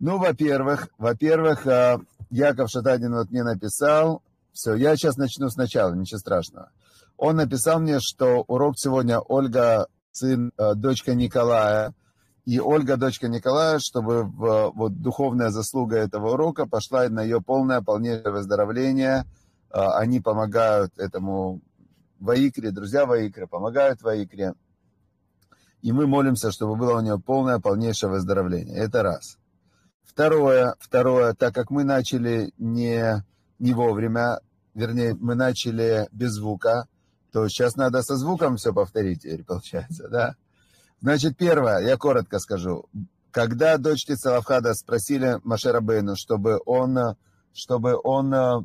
Ну, во-первых, во-первых, э, Яков Шатадин вот мне написал, все, я сейчас начну сначала, ничего страшного. Он написал мне, что урок сегодня Ольга, сын, э, дочка Николая, и Ольга, дочка Николая, чтобы в, вот духовная заслуга этого урока пошла на ее полное, полнейшее выздоровление. Они помогают этому Ваикре, друзья Ваикре, помогают Ваикре. И мы молимся, чтобы было у нее полное, полнейшее выздоровление. Это раз. Второе, второе, так как мы начали не, не вовремя, вернее, мы начали без звука, то сейчас надо со звуком все повторить теперь, получается, да? Значит, первое, я коротко скажу. Когда дочки Салавхада спросили Машера Бейну, чтобы он, чтобы он э,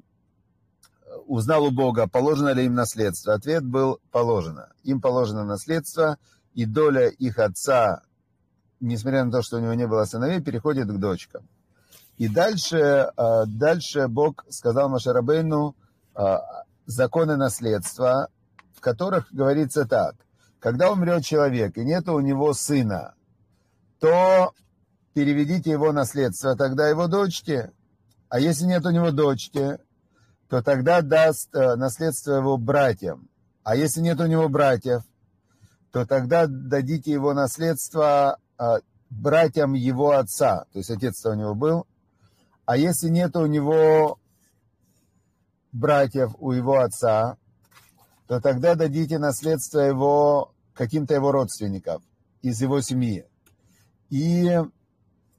узнал у Бога, положено ли им наследство, ответ был положено. Им положено наследство, и доля их отца несмотря на то, что у него не было сыновей, переходит к дочкам. И дальше, а, дальше Бог сказал Машарабейну а, законы наследства, в которых говорится так. Когда умрет человек и нет у него сына, то переведите его наследство тогда его дочке. А если нет у него дочки, то тогда даст э, наследство его братьям. А если нет у него братьев, то тогда дадите его наследство а, братьям его отца, то есть отец у него был, а если нет у него братьев у его отца, то тогда дадите наследство его каким-то его родственникам из его семьи. И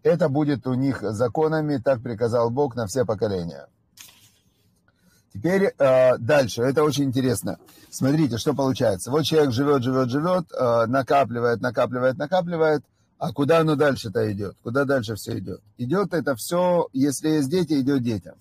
это будет у них законами, так приказал Бог на все поколения. Теперь э, дальше, это очень интересно. Смотрите, что получается. Вот человек живет, живет, живет, э, накапливает, накапливает, накапливает – а куда оно дальше-то идет? Куда дальше все идет? Идет это все, если есть дети, идет детям.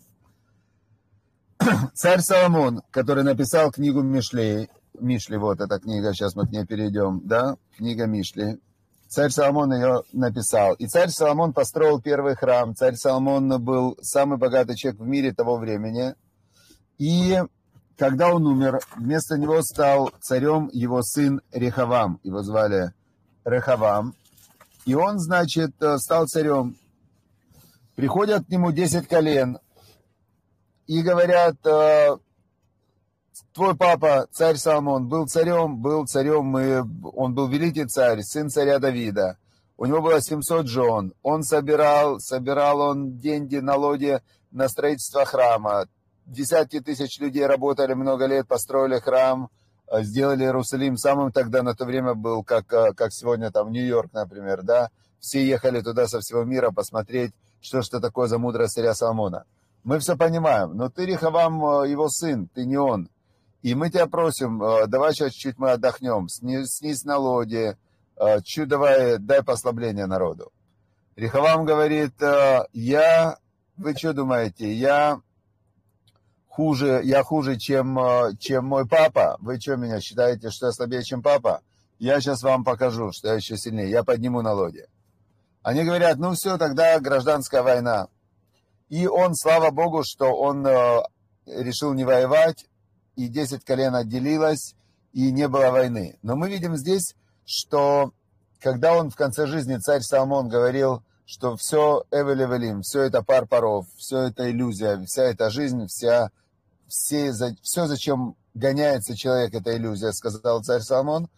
Царь Соломон, который написал книгу Мишли, Мишли, вот эта книга, сейчас мы к ней перейдем, да, книга Мишли. Царь Соломон ее написал. И царь Соломон построил первый храм. Царь Соломон был самый богатый человек в мире того времени. И когда он умер, вместо него стал царем его сын Рехавам. Его звали Рехавам. И он, значит, э, стал царем. Приходят к нему 10 колен и говорят, э, твой папа, царь Соломон, был царем, был царем, и он был великий царь, сын царя Давида. У него было 700 жен. Он собирал, собирал он деньги, налоги на строительство храма. Десятки тысяч людей работали много лет, построили храм – Э, сделали Иерусалим самым тогда на то время был, как, э, как сегодня там Нью-Йорк, например, да, все ехали туда со всего мира посмотреть, что что такое за мудрость царя Соломона. Мы все понимаем, но ты, Рихавам, э, его сын, ты не он. И мы тебя просим, давай сейчас чуть мы отдохнем, снизь, снизь налоги, чуть давай, дай послабление народу. Рихавам говорит, я, вы что думаете, я хуже, я хуже, чем, э, чем мой папа. Вы что, меня считаете, что я слабее, чем папа? Я сейчас вам покажу, что я еще сильнее. Я подниму налоги. Они говорят, ну все, тогда гражданская война. И он, слава богу, что он э, решил не воевать, и 10 колен отделилось, и не было войны. Но мы видим здесь, что когда он в конце жизни, царь Соломон, говорил, что все Эвелевелим, все это пар паров, все это иллюзия, вся эта жизнь, вся все, все, зачем гоняется человек, это иллюзия, сказал царь Соломон,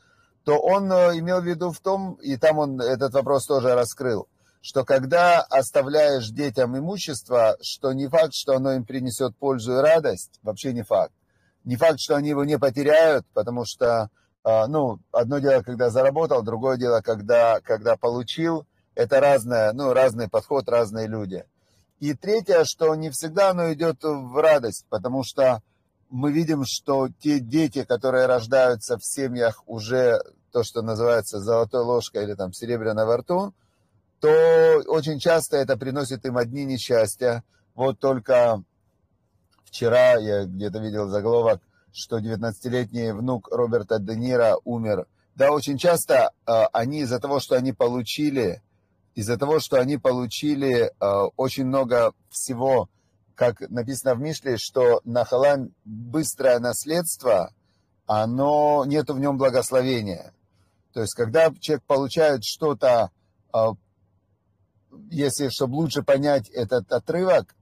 то он э, имел в виду в том, и там он этот вопрос тоже раскрыл, что когда оставляешь детям имущество, что не факт, что оно им принесет пользу и радость, вообще не факт. Не факт, что они его не потеряют, потому что, э, ну, одно дело, когда заработал, другое дело, когда, когда получил, это разное, ну, разный подход, разные люди. И третье, что не всегда оно идет в радость, потому что мы видим, что те дети, которые рождаются в семьях уже то, что называется золотой ложкой или там серебряной во рту, то очень часто это приносит им одни несчастья. Вот только вчера я где-то видел заголовок, что 19-летний внук Роберта Де Ниро умер. Да, очень часто э, они из-за того, что они получили из-за того, что они получили э, очень много всего, как написано в Мишле, что Нахалам быстрое наследство, оно нету в нем благословения. То есть, когда человек получает что-то, а, если, чтобы лучше понять этот отрывок,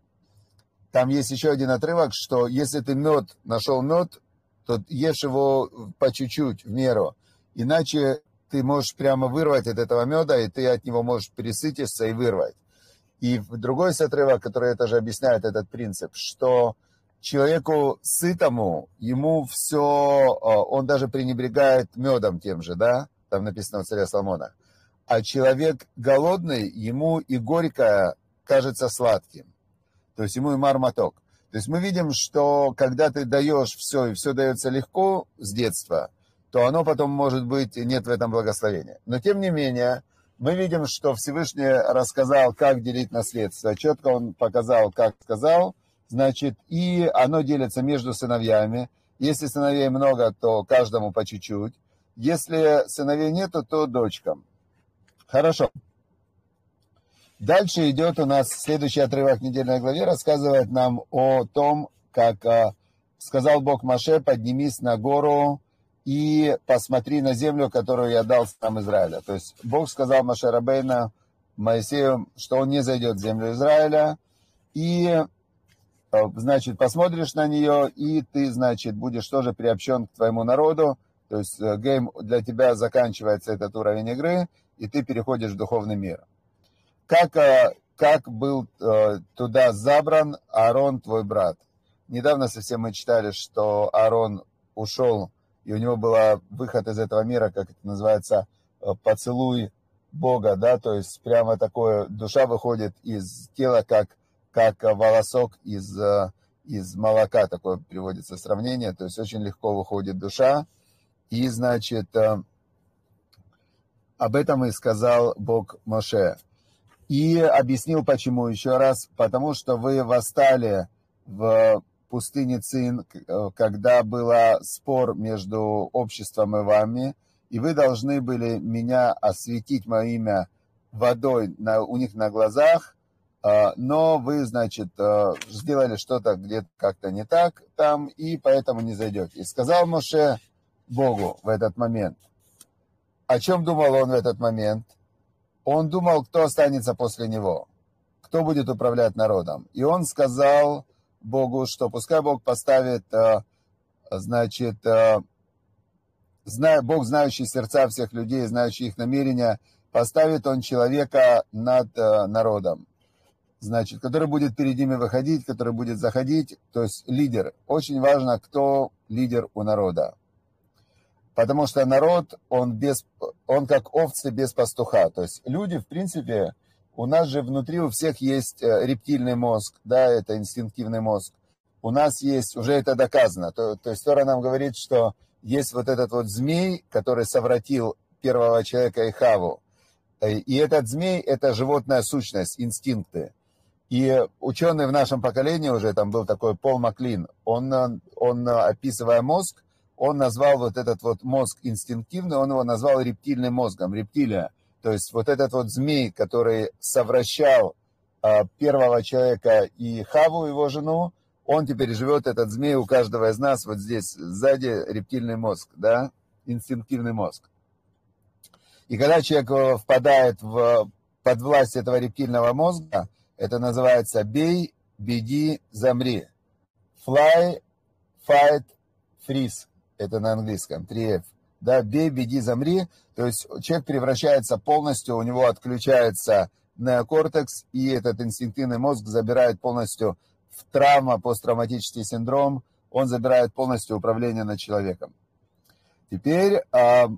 там есть еще один отрывок, что если ты мед, нашел мед, то ешь его по чуть-чуть, в меру. Иначе ты можешь прямо вырвать от этого меда, и ты от него можешь пересытиться и вырвать. И другой отрывок, который это же объясняет этот принцип, что человеку сытому, ему все, а, он даже пренебрегает медом тем же, да, там написано в царе Соломона. А человек голодный, ему и горькое кажется сладким. То есть ему и мармоток. То есть мы видим, что когда ты даешь все, и все дается легко с детства, то оно потом, может быть, нет в этом благословения. Но тем не менее, мы видим, что Всевышний рассказал, как делить наследство. Четко он показал, как сказал. Значит, и оно делится между сыновьями. Если сыновей много, то каждому по чуть-чуть. Если сыновей нету, то дочкам. Хорошо. Дальше идет у нас следующий отрывок недельной главе, рассказывает нам о том, как а, сказал Бог Маше, поднимись на гору и посмотри на землю, которую я дал сам Израиля. То есть Бог сказал Маше Рабейна, Моисею, что он не зайдет в землю Израиля, и, а, значит, посмотришь на нее, и ты, значит, будешь тоже приобщен к твоему народу, то есть э, гейм для тебя заканчивается этот уровень игры, и ты переходишь в духовный мир как, э, как был э, туда забран Аарон, твой брат. Недавно совсем мы читали, что Аарон ушел, и у него был выход из этого мира, как это называется, э, поцелуй Бога, да, то есть прямо такое, душа выходит из тела, как, как волосок из, из молока, такое приводится сравнение, то есть очень легко выходит душа, и, значит, об этом и сказал Бог Моше. И объяснил, почему еще раз. Потому что вы восстали в пустыне Цин, когда был спор между обществом и вами, и вы должны были меня осветить, мое имя, водой на, у них на глазах, а, но вы, значит, а, сделали что-то где-то как-то не так там, и поэтому не зайдете. И сказал Моше Богу в этот момент. О чем думал он в этот момент? он думал, кто останется после него, кто будет управлять народом. И он сказал Богу, что пускай Бог поставит, э, значит, э, Бог, знающий сердца всех людей, знающий их намерения, поставит он человека над э, народом. Значит, который будет перед ними выходить, который будет заходить, то есть лидер. Очень важно, кто лидер у народа потому что народ, он, без, он как овцы без пастуха. То есть люди, в принципе, у нас же внутри у всех есть э, рептильный мозг, да, это инстинктивный мозг. У нас есть, уже это доказано. То, то есть Тора нам говорит, что есть вот этот вот змей, который совратил первого человека и Хаву. Э, и этот змей – это животная сущность, инстинкты. И ученый в нашем поколении уже, там был такой Пол Маклин, он, он описывая мозг, он назвал вот этот вот мозг инстинктивный, он его назвал рептильным мозгом, рептилия. То есть вот этот вот змей, который совращал а, первого человека и Хаву, его жену, он теперь живет, этот змей у каждого из нас, вот здесь сзади рептильный мозг, да, инстинктивный мозг. И когда человек э, впадает в, под власть этого рептильного мозга, это называется бей, беги, замри. Fly, fight, freeze это на английском, 3F, да, бей, беги, замри, то есть человек превращается полностью, у него отключается неокортекс, и этот инстинктивный мозг забирает полностью в травма, посттравматический синдром, он забирает полностью управление над человеком. Теперь а,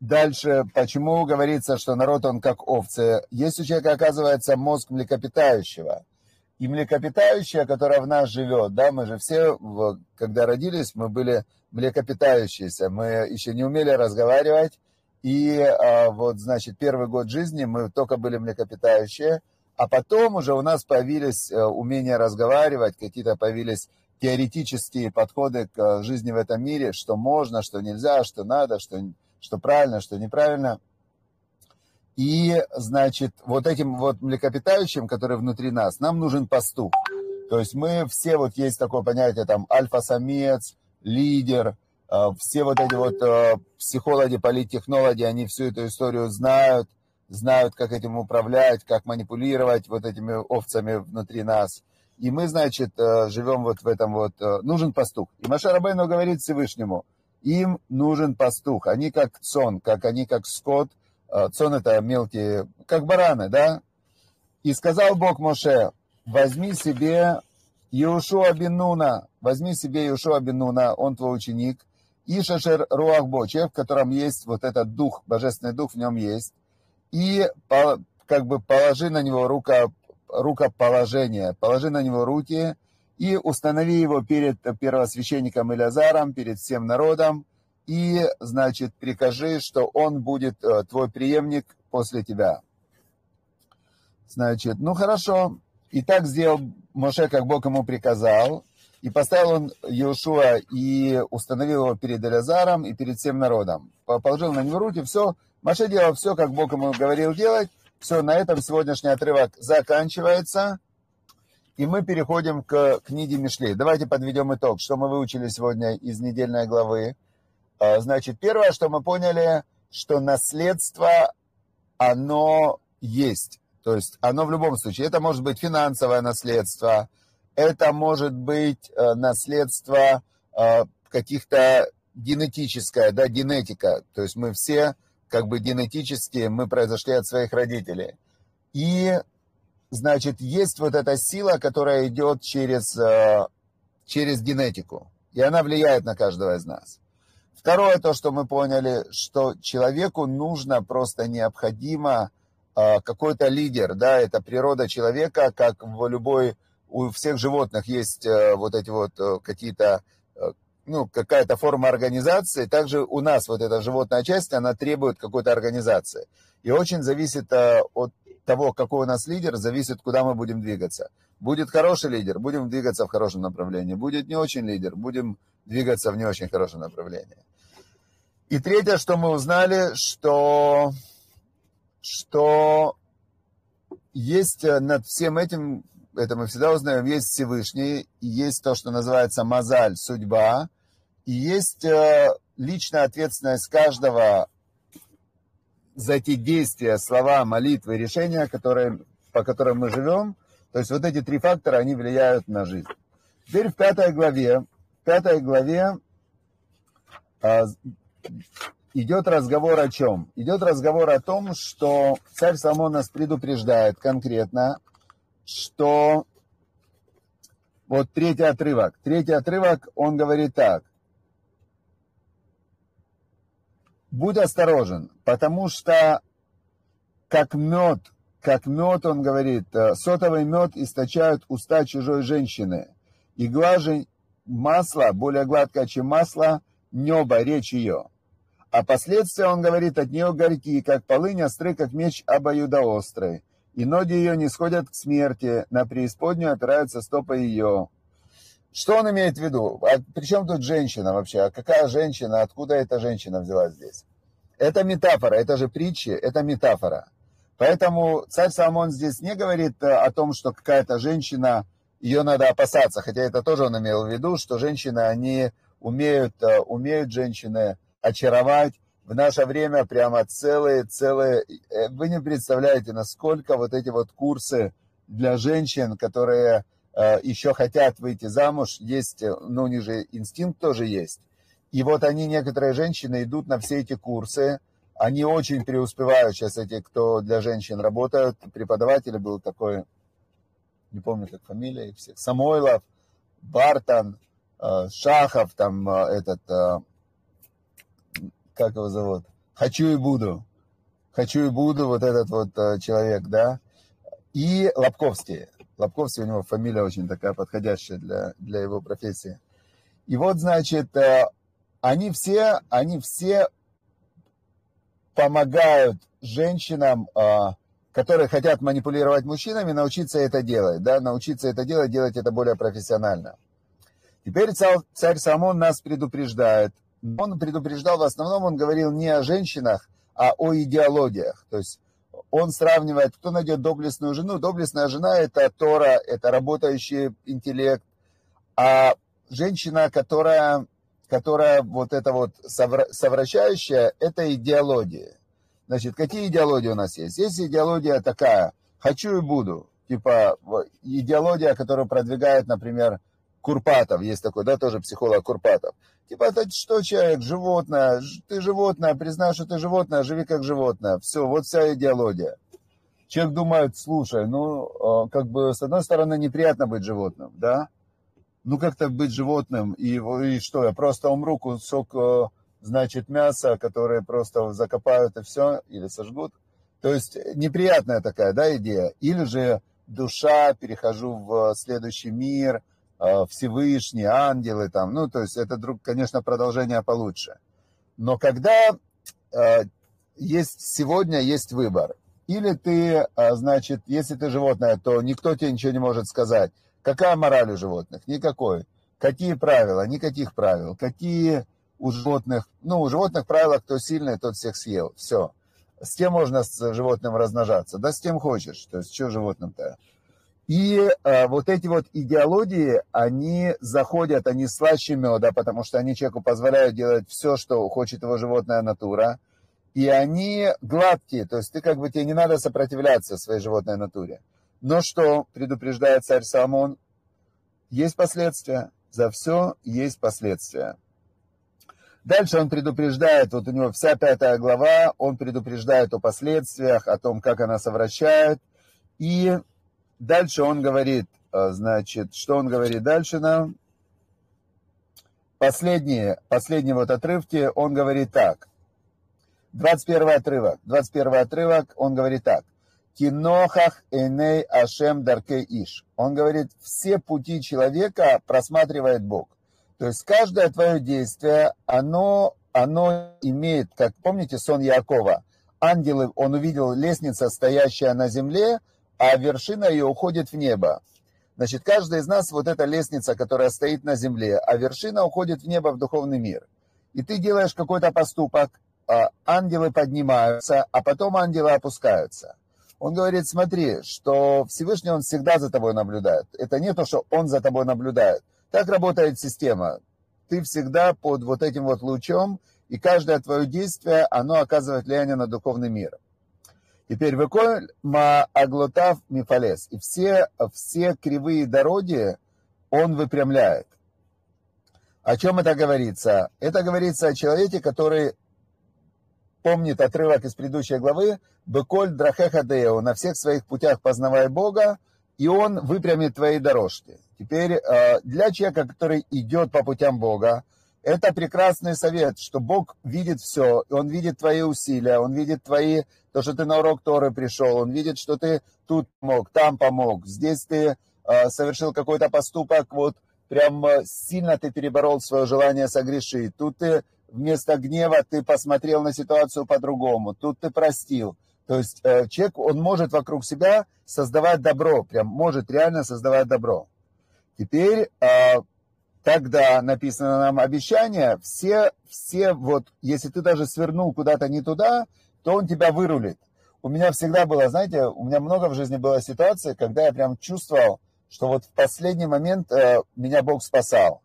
дальше, почему говорится, что народ он как овцы? Есть у человека, оказывается, мозг млекопитающего – и млекопитающее, которое в нас живет, да, мы же все, когда родились, мы были млекопитающиеся, мы еще не умели разговаривать, и а, вот, значит, первый год жизни мы только были млекопитающие, а потом уже у нас появились а, умения разговаривать, какие-то появились теоретические подходы к а, жизни в этом мире, что можно, что нельзя, что надо, что, что правильно, что неправильно – и, значит, вот этим вот млекопитающим, которые внутри нас, нам нужен пастух. То есть мы все, вот есть такое понятие, там, альфа-самец, лидер, все вот эти вот психологи, политтехнологи, они всю эту историю знают, знают, как этим управлять, как манипулировать вот этими овцами внутри нас. И мы, значит, живем вот в этом вот... Нужен пастух. И Маша Рабейну говорит Всевышнему, им нужен пастух. Они как сон, как они как скот. Цон это мелкие, как бараны, да? И сказал Бог Моше, возьми себе Иешуа Бенуна, возьми себе Иешуа Бенуна, он твой ученик, и Шашер Руахбо, человек, в котором есть вот этот дух, божественный дух в нем есть, и как бы положи на него рука, рукоположение, положи на него руки и установи его перед первосвященником Илязаром, перед всем народом, и, значит, прикажи, что он будет э, твой преемник после тебя. Значит, ну хорошо. И так сделал Моше, как Бог ему приказал. И поставил он Иешуа и установил его перед Элязаром и перед всем народом. Положил на него руки, все. Моше делал все, как Бог ему говорил делать. Все, на этом сегодняшний отрывок заканчивается. И мы переходим к книге Мишлей. Давайте подведем итог, что мы выучили сегодня из недельной главы. А, значит, первое, что мы поняли, что наследство, оно есть. То есть оно в любом случае, это может быть финансовое наследство, это может быть э, наследство э, каких-то генетическое, да, генетика. То есть мы все как бы генетически, мы произошли от своих родителей. И, значит, есть вот эта сила, которая идет через, э, через генетику. И она влияет на каждого из нас. Второе, то, что мы поняли, что человеку нужно просто необходимо какой-то лидер, да, это природа человека, как в любой, у всех животных есть э, вот эти вот э, какие-то, э, ну, какая-то форма организации, также у нас вот эта животная часть, она требует какой-то организации. И очень зависит от того, какой у нас лидер, зависит, куда мы будем двигаться. Будет хороший лидер, будем двигаться в хорошем направлении. Будет не очень лидер, будем двигаться в не очень хорошем направлении. И третье, что мы узнали, что что есть э, над всем этим, это мы всегда узнаем, есть Всевышний, есть то, что называется мазаль, судьба, и есть э, личная ответственность каждого за эти действия, слова, молитвы, решения, которые, по которым мы живем. То есть вот эти три фактора, они влияют на жизнь. Теперь в пятой главе, в пятой главе а, идет разговор о чем? Идет разговор о том, что царь Соломон нас предупреждает конкретно, что вот третий отрывок. Третий отрывок, он говорит так. Будь осторожен, потому что как мед, как мед, он говорит, э, сотовый мед источают уста чужой женщины. И глаже масло, более гладкое, чем масло, небо, речь ее. А последствия, он говорит, от нее горькие, как полынь, остры, как меч обоюдоострый. И ноги ее не сходят к смерти, на преисподнюю опираются стопы ее. Что он имеет в виду? А при чем тут женщина вообще? А какая женщина? Откуда эта женщина взялась здесь? Это метафора, это же притчи, это метафора. Поэтому царь Соломон здесь не говорит э, о том, что какая-то женщина, ее надо опасаться, хотя это тоже он имел в виду, что женщины, они умеют, э, умеют женщины очаровать. В наше время прямо целые, целые... Э, вы не представляете, насколько вот эти вот курсы для женщин, которые э, еще хотят выйти замуж, есть, э, ну, у них же инстинкт тоже есть. И вот они, некоторые женщины, идут на все эти курсы, они очень преуспевают сейчас, эти, кто для женщин работают. Преподаватель был такой, не помню, как фамилия их Самойлов, Бартон, Шахов, там этот, как его зовут? Хочу и буду. Хочу и буду, вот этот вот э, человек, да. И Лобковский. Лобковский, у него фамилия очень такая подходящая для, для его профессии. И вот, значит, э, они все, они все помогают женщинам, э, которые хотят манипулировать мужчинами, научиться это делать, да, научиться это делать, делать это более профессионально. Теперь царь Самон нас предупреждает, он предупреждал, в основном он говорил не о женщинах, а о идеологиях. То есть он сравнивает, кто найдет доблестную жену. Доблестная жена – это Тора, это работающий интеллект. А женщина, которая, которая вот это вот совращающая, это идеология. Значит, какие идеологии у нас есть? Есть идеология такая, хочу и буду. Типа идеология, которую продвигает, например, Курпатов, есть такой, да, тоже психолог Курпатов. Типа, это что человек, животное, ты животное, признай, что ты животное, живи как животное. Все, вот вся идеология. Человек думает, слушай, ну, а, как бы, с одной стороны, неприятно быть животным, да? Ну, как-то быть животным, и, и что, я просто умру, кусок, э, значит, мяса, которое просто закопают и все, или сожгут. То есть, неприятная такая, да, идея. Или же душа, перехожу в следующий мир – Всевышний, ангелы там, ну, то есть это, конечно, продолжение получше. Но когда э, есть сегодня есть выбор, или ты, э, значит, если ты животное, то никто тебе ничего не может сказать. Какая мораль у животных? Никакой. Какие правила? Никаких правил. Какие у животных, ну, у животных правила, кто сильный, тот всех съел. Все. С кем можно с животным размножаться? Да с кем хочешь. То есть, что животным-то? И э, вот эти вот идеологии, они заходят, они слаще меда, потому что они человеку позволяют делать все, что хочет его животная натура. И они гладкие, то есть ты как бы тебе не надо сопротивляться своей животной натуре. Но что предупреждает царь Соломон? Есть последствия. За все есть последствия. Дальше он предупреждает, вот у него вся пятая глава, он предупреждает о последствиях, о том, как она совращает. И Дальше он говорит, э, значит, что он говорит дальше нам? Последние, последние вот отрывки, он говорит так. 21 отрывок, 21 отрывок, он говорит так. Кинохах эней ашем даркей иш. Он говорит, все пути человека просматривает Бог. То есть каждое твое действие, оно, оно имеет, как помните сон Якова, ангелы, он увидел лестница, стоящая на земле, а вершина ее уходит в небо. Значит, каждый из нас вот эта лестница, которая стоит на земле, а вершина уходит в небо, в духовный мир. И ты делаешь какой-то поступок, а ангелы поднимаются, а потом ангелы опускаются. Он говорит, смотри, что Всевышний, он всегда за тобой наблюдает. Это не то, что он за тобой наблюдает. Так работает система. Ты всегда под вот этим вот лучом, и каждое твое действие, оно оказывает влияние на духовный мир. Теперь выколь ма аглотав мифалес. И все, все кривые дороги он выпрямляет. О чем это говорится? Это говорится о человеке, который помнит отрывок из предыдущей главы «Беколь драхеха део» «На всех своих путях познавай Бога, и Он выпрямит твои дорожки». Теперь э, для человека, который идет по путям Бога, это прекрасный совет, что Бог видит все, Он видит твои усилия, Он видит твои, то, что ты на урок Торы пришел, Он видит, что ты тут помог, там помог, здесь ты э, совершил какой-то поступок, вот прям э, сильно ты переборол свое желание согрешить. Тут ты вместо гнева ты посмотрел на ситуацию по-другому, тут ты простил. То есть э, человек, он может вокруг себя создавать добро, прям может реально создавать добро. Теперь э, тогда написано нам обещание, все, все вот, если ты даже свернул куда-то не туда, то он тебя вырулит. У меня всегда было, знаете, у меня много в жизни было ситуаций, когда я прям чувствовал, что вот в последний момент э, меня Бог спасал.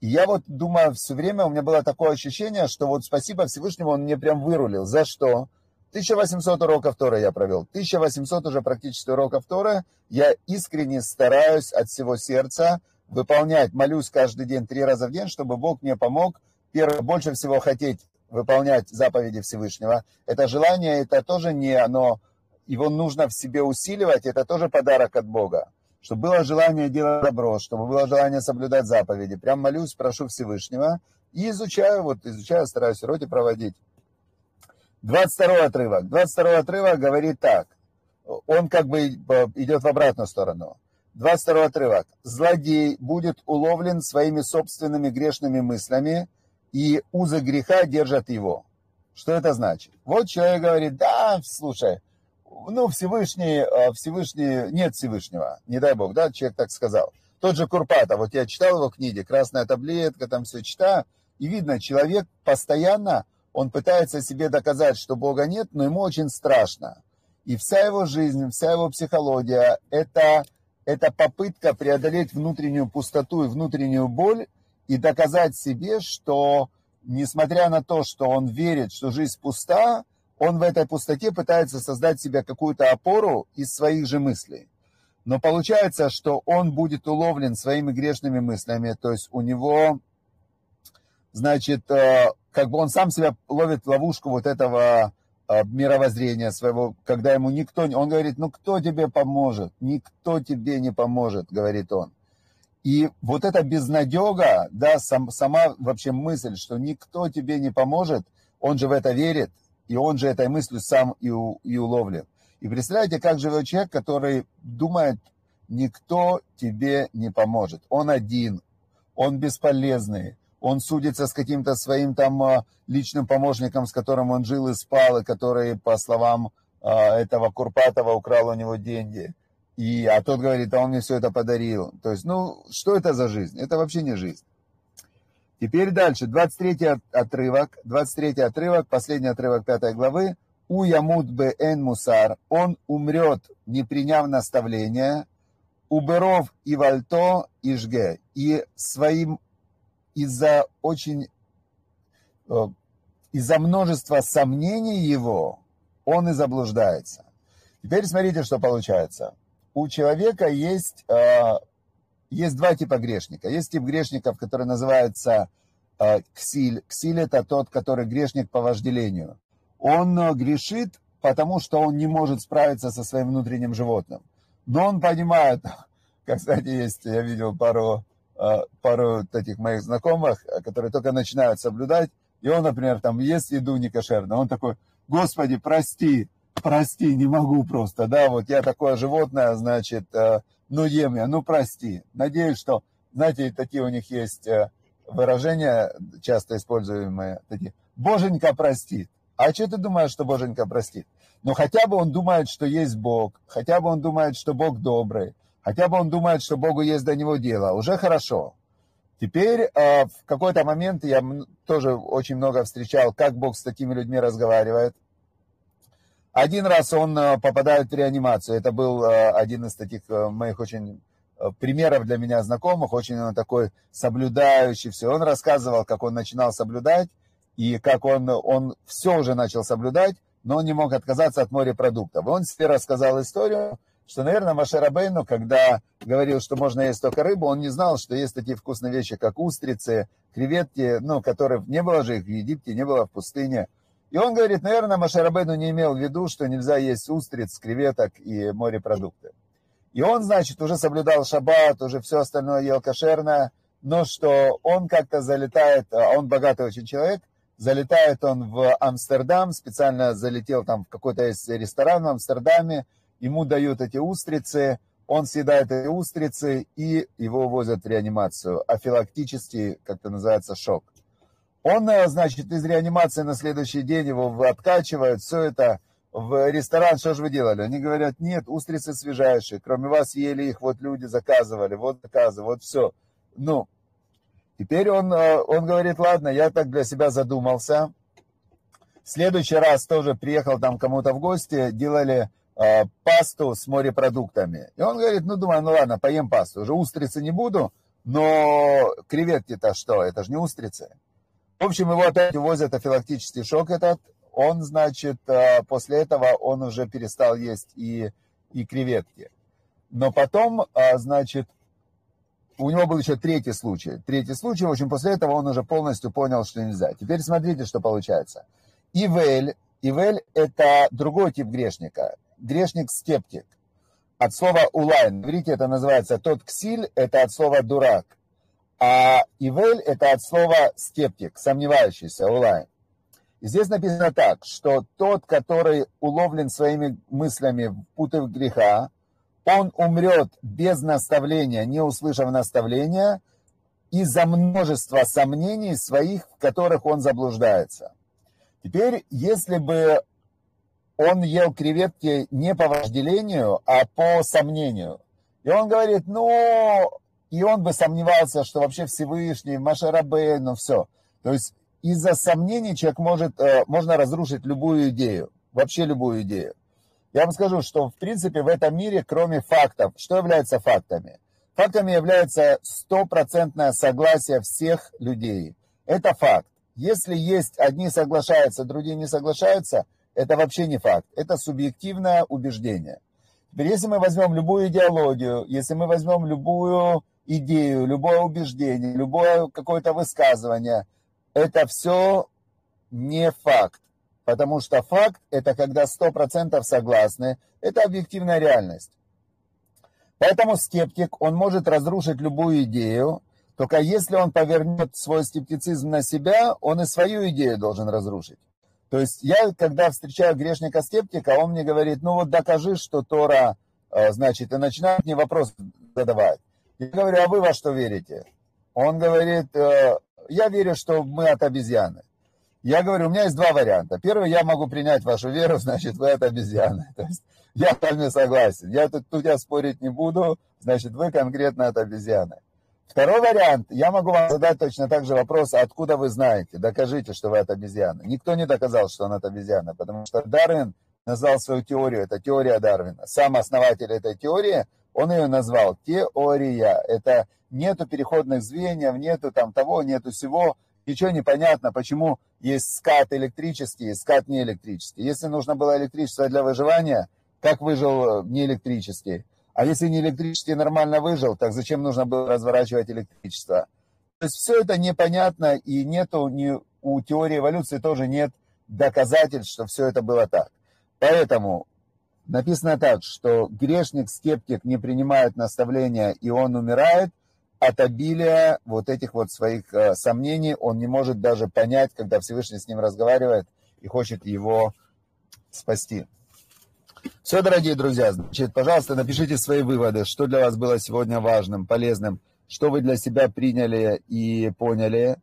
И я вот думаю, все время у меня было такое ощущение, что вот спасибо Всевышнему, он мне прям вырулил. За что? 1800 уроков Тора я провел. 1800 уже практически уроков Тора. Я искренне стараюсь от всего сердца выполнять, молюсь каждый день, три раза в день, чтобы Бог мне помог, первое, больше всего хотеть выполнять заповеди Всевышнего. Это желание, это тоже не оно, его нужно в себе усиливать, это тоже подарок от Бога. Чтобы было желание делать добро, чтобы было желание соблюдать заповеди. Прям молюсь, прошу Всевышнего и изучаю, вот изучаю, стараюсь уроки проводить. 22 отрывок. 22 отрывок говорит так. Он как бы идет в обратную сторону. 22 отрывок. «Злодей будет уловлен своими собственными грешными мыслями, и узы греха держат его». Что это значит? Вот человек говорит, да, слушай, ну, Всевышний, э, Всевышний, нет Всевышнего, не дай Бог, да, человек так сказал. Тот же Курпатов, вот я читал его книги, «Красная таблетка», там все читаю, и видно, человек постоянно, он пытается себе доказать, что Бога нет, но ему очень страшно. И вся его жизнь, вся его психология – это это попытка преодолеть внутреннюю пустоту и внутреннюю боль и доказать себе, что несмотря на то, что он верит, что жизнь пуста, он в этой пустоте пытается создать себе какую-то опору из своих же мыслей. Но получается, что он будет уловлен своими грешными мыслями, то есть у него, значит, э, как бы он сам себя ловит в ловушку вот этого мировоззрения своего, когда ему никто, он говорит, ну кто тебе поможет? Никто тебе не поможет, говорит он. И вот эта безнадега, да, сам, сама вообще мысль, что никто тебе не поможет, он же в это верит, и он же этой мыслью сам и, у, и уловлен. И представляете, как живет человек, который думает, никто тебе не поможет. Он один, он бесполезный, он судится с каким-то своим там а, личным помощником, с которым он жил и спал, и который, по словам а, этого Курпатова, украл у него деньги. И, а тот говорит, а он мне все это подарил. То есть, ну, что это за жизнь? Это вообще не жизнь. Теперь дальше, 23 отрывок, 23 отрывок, последний отрывок 5 главы. У Ямуд Эн Мусар, он умрет, не приняв наставления, уберов и вальто и жге, и своим из-за очень, э, из-за множества сомнений его, он и заблуждается. Теперь смотрите, что получается. У человека есть, э, есть два типа грешника. Есть тип грешников, который называется э, ксиль. Ксиль – это тот, который грешник по вожделению он грешит, потому что он не может справиться со своим внутренним животным. Но он понимает, как, кстати, есть, я видел пару, пару таких моих знакомых, э, которые только начинают соблюдать, и он, например, там ест еду некошерно, он такой, Господи, прости, прости, не могу просто, да, вот я такое животное, значит, ну ем я, ну прости. Надеюсь, что, знаете, такие у них есть выражения, часто используемые, такие, Боженька простит. А что ты думаешь, что Боженька простит? Ну, хотя бы он думает, что есть Бог, хотя бы он думает, что Бог добрый, хотя бы он думает, что Богу есть до него дело. Уже хорошо. Теперь э, в какой-то момент я тоже очень много встречал, как Бог с такими людьми разговаривает. Один раз он э, попадает в реанимацию. Это был э, один из таких моих очень примеров для меня знакомых, очень он такой соблюдающий все. Он рассказывал, как он начинал соблюдать, и как он, он все уже начал соблюдать, но он не мог отказаться от морепродуктов. Он себе рассказал историю, что, наверное, Машарабейну, когда говорил, что можно есть только рыбу, он не знал, что есть такие вкусные вещи, как устрицы, креветки, ну, которых не было же их в Египте, не было в пустыне. И он говорит, наверное, Машарабейну не имел в виду, что нельзя есть устриц, креветок и морепродукты. И он, значит, уже соблюдал шаббат, уже все остальное ел кошерное, но что он как-то залетает, а он богатый очень человек, Залетает он в Амстердам, специально залетел там в какой-то ресторан в Амстердаме, ему дают эти устрицы, он съедает эти устрицы и его возят в реанимацию. Афилактический, как это называется, шок. Он, э, значит, из реанимации на следующий день его откачивают, все это в ресторан, что же вы делали? Они говорят, нет, устрицы свежайшие, кроме вас ели их, вот люди заказывали, вот заказы, вот все. Ну, Теперь он, э, он говорит, ладно, я так для себя задумался. В следующий раз тоже приехал там кому-то в гости, делали э, пасту с морепродуктами. И он говорит, ну, думаю, ну ладно, поем пасту. Уже устрицы не буду, но креветки-то что, это же не устрицы. В общем, его опять увозят афилактический шок этот. Он, значит, э, после этого он уже перестал есть и, и креветки. Но потом, э, значит, у него был еще третий случай. Третий случай, в общем, после этого он уже полностью понял, что нельзя. Теперь смотрите, что получается. Ивель, Ивель – это другой тип грешника. Грешник-скептик. От слова улайн. Видите, это называется тот ксиль, это от слова дурак. А Ивель – это от слова скептик, сомневающийся, улайн. И здесь написано так, что тот, который уловлен своими мыслями в путах греха, он умрет без наставления, не услышав наставления, из-за множества сомнений своих, в которых он заблуждается. Теперь, если бы он ел креветки не по вожделению, а по сомнению, и он говорит, ну, и он бы сомневался, что вообще Всевышний, Машарабей, ну все. То есть из-за сомнений человек может, э, можно разрушить любую идею, вообще любую идею. Я вам скажу, что в принципе в этом мире, кроме фактов, что является фактами? Фактами является стопроцентное согласие всех людей. Это факт. Если есть одни соглашаются, другие не соглашаются, это вообще не факт. Это субъективное убеждение. Теперь, если мы возьмем любую идеологию, если мы возьмем любую идею, любое убеждение, любое какое-то высказывание, это все не факт. Потому что факт – это когда 100% согласны, это объективная реальность. Поэтому скептик, он может разрушить любую идею, только если он повернет свой скептицизм на себя, он и свою идею должен разрушить. То есть я, когда встречаю грешника-скептика, он мне говорит, ну вот докажи, что Тора, э, значит, и начинает мне вопрос задавать. Я говорю, а вы во что верите? Он говорит, «Э, я верю, что мы от обезьяны. Я говорю, у меня есть два варианта. Первый, я могу принять вашу веру, значит, вы от обезьяны. То есть я с вами согласен. Я тут, тут я спорить не буду, значит, вы конкретно от обезьяны. Второй вариант, я могу вам задать точно так же вопрос, откуда вы знаете, докажите, что вы от обезьяны. Никто не доказал, что он от обезьяны, потому что Дарвин назвал свою теорию, это теория Дарвина. Сам основатель этой теории, он ее назвал теория. Это нету переходных звеньев, нету там того, нету всего. Ничего не понятно, почему есть скат электрический скат неэлектрический. Если нужно было электричество для выживания, как выжил неэлектрический? А если не электрический нормально выжил, так зачем нужно было разворачивать электричество? То есть все это непонятно, и нету ни, у теории эволюции тоже нет доказательств, что все это было так. Поэтому написано так, что грешник, скептик не принимает наставления, и он умирает от обилия вот этих вот своих э, сомнений. Он не может даже понять, когда Всевышний с ним разговаривает и хочет его спасти. Все, дорогие друзья, значит, пожалуйста, напишите свои выводы, что для вас было сегодня важным, полезным, что вы для себя приняли и поняли.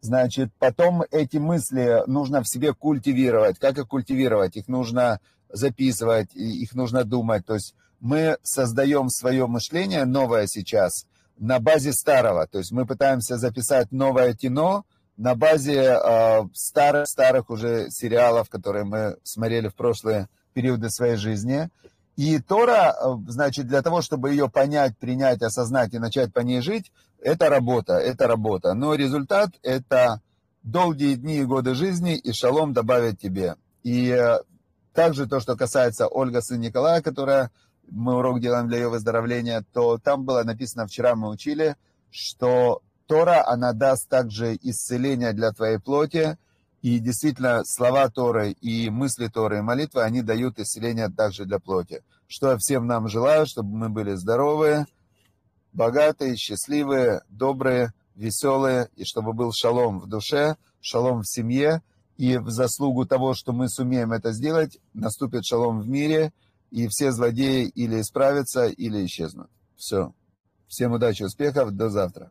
Значит, потом эти мысли нужно в себе культивировать. Как их культивировать? Их нужно записывать, их нужно думать. То есть мы создаем свое мышление новое сейчас на базе старого. То есть мы пытаемся записать новое кино на базе э, старых, старых уже сериалов, которые мы смотрели в прошлые периоды своей жизни. И Тора, э, значит, для того, чтобы ее понять, принять, осознать и начать по ней жить, это работа, это работа. Но результат – это долгие дни и годы жизни, и шалом добавит тебе. И э, также то, что касается Ольга сын Николая, которая мы урок делаем для ее выздоровления, то там было написано, вчера мы учили, что Тора, она даст также исцеление для твоей плоти, и действительно, слова Торы и мысли Торы и молитвы, они дают исцеление также для плоти. Что всем нам желаю, чтобы мы были здоровые, богатые, счастливые, добрые, веселые, и чтобы был шалом в душе, шалом в семье, и в заслугу того, что мы сумеем это сделать, наступит шалом в мире, и все злодеи или исправятся, или исчезнут. Все. Всем удачи, успехов, до завтра.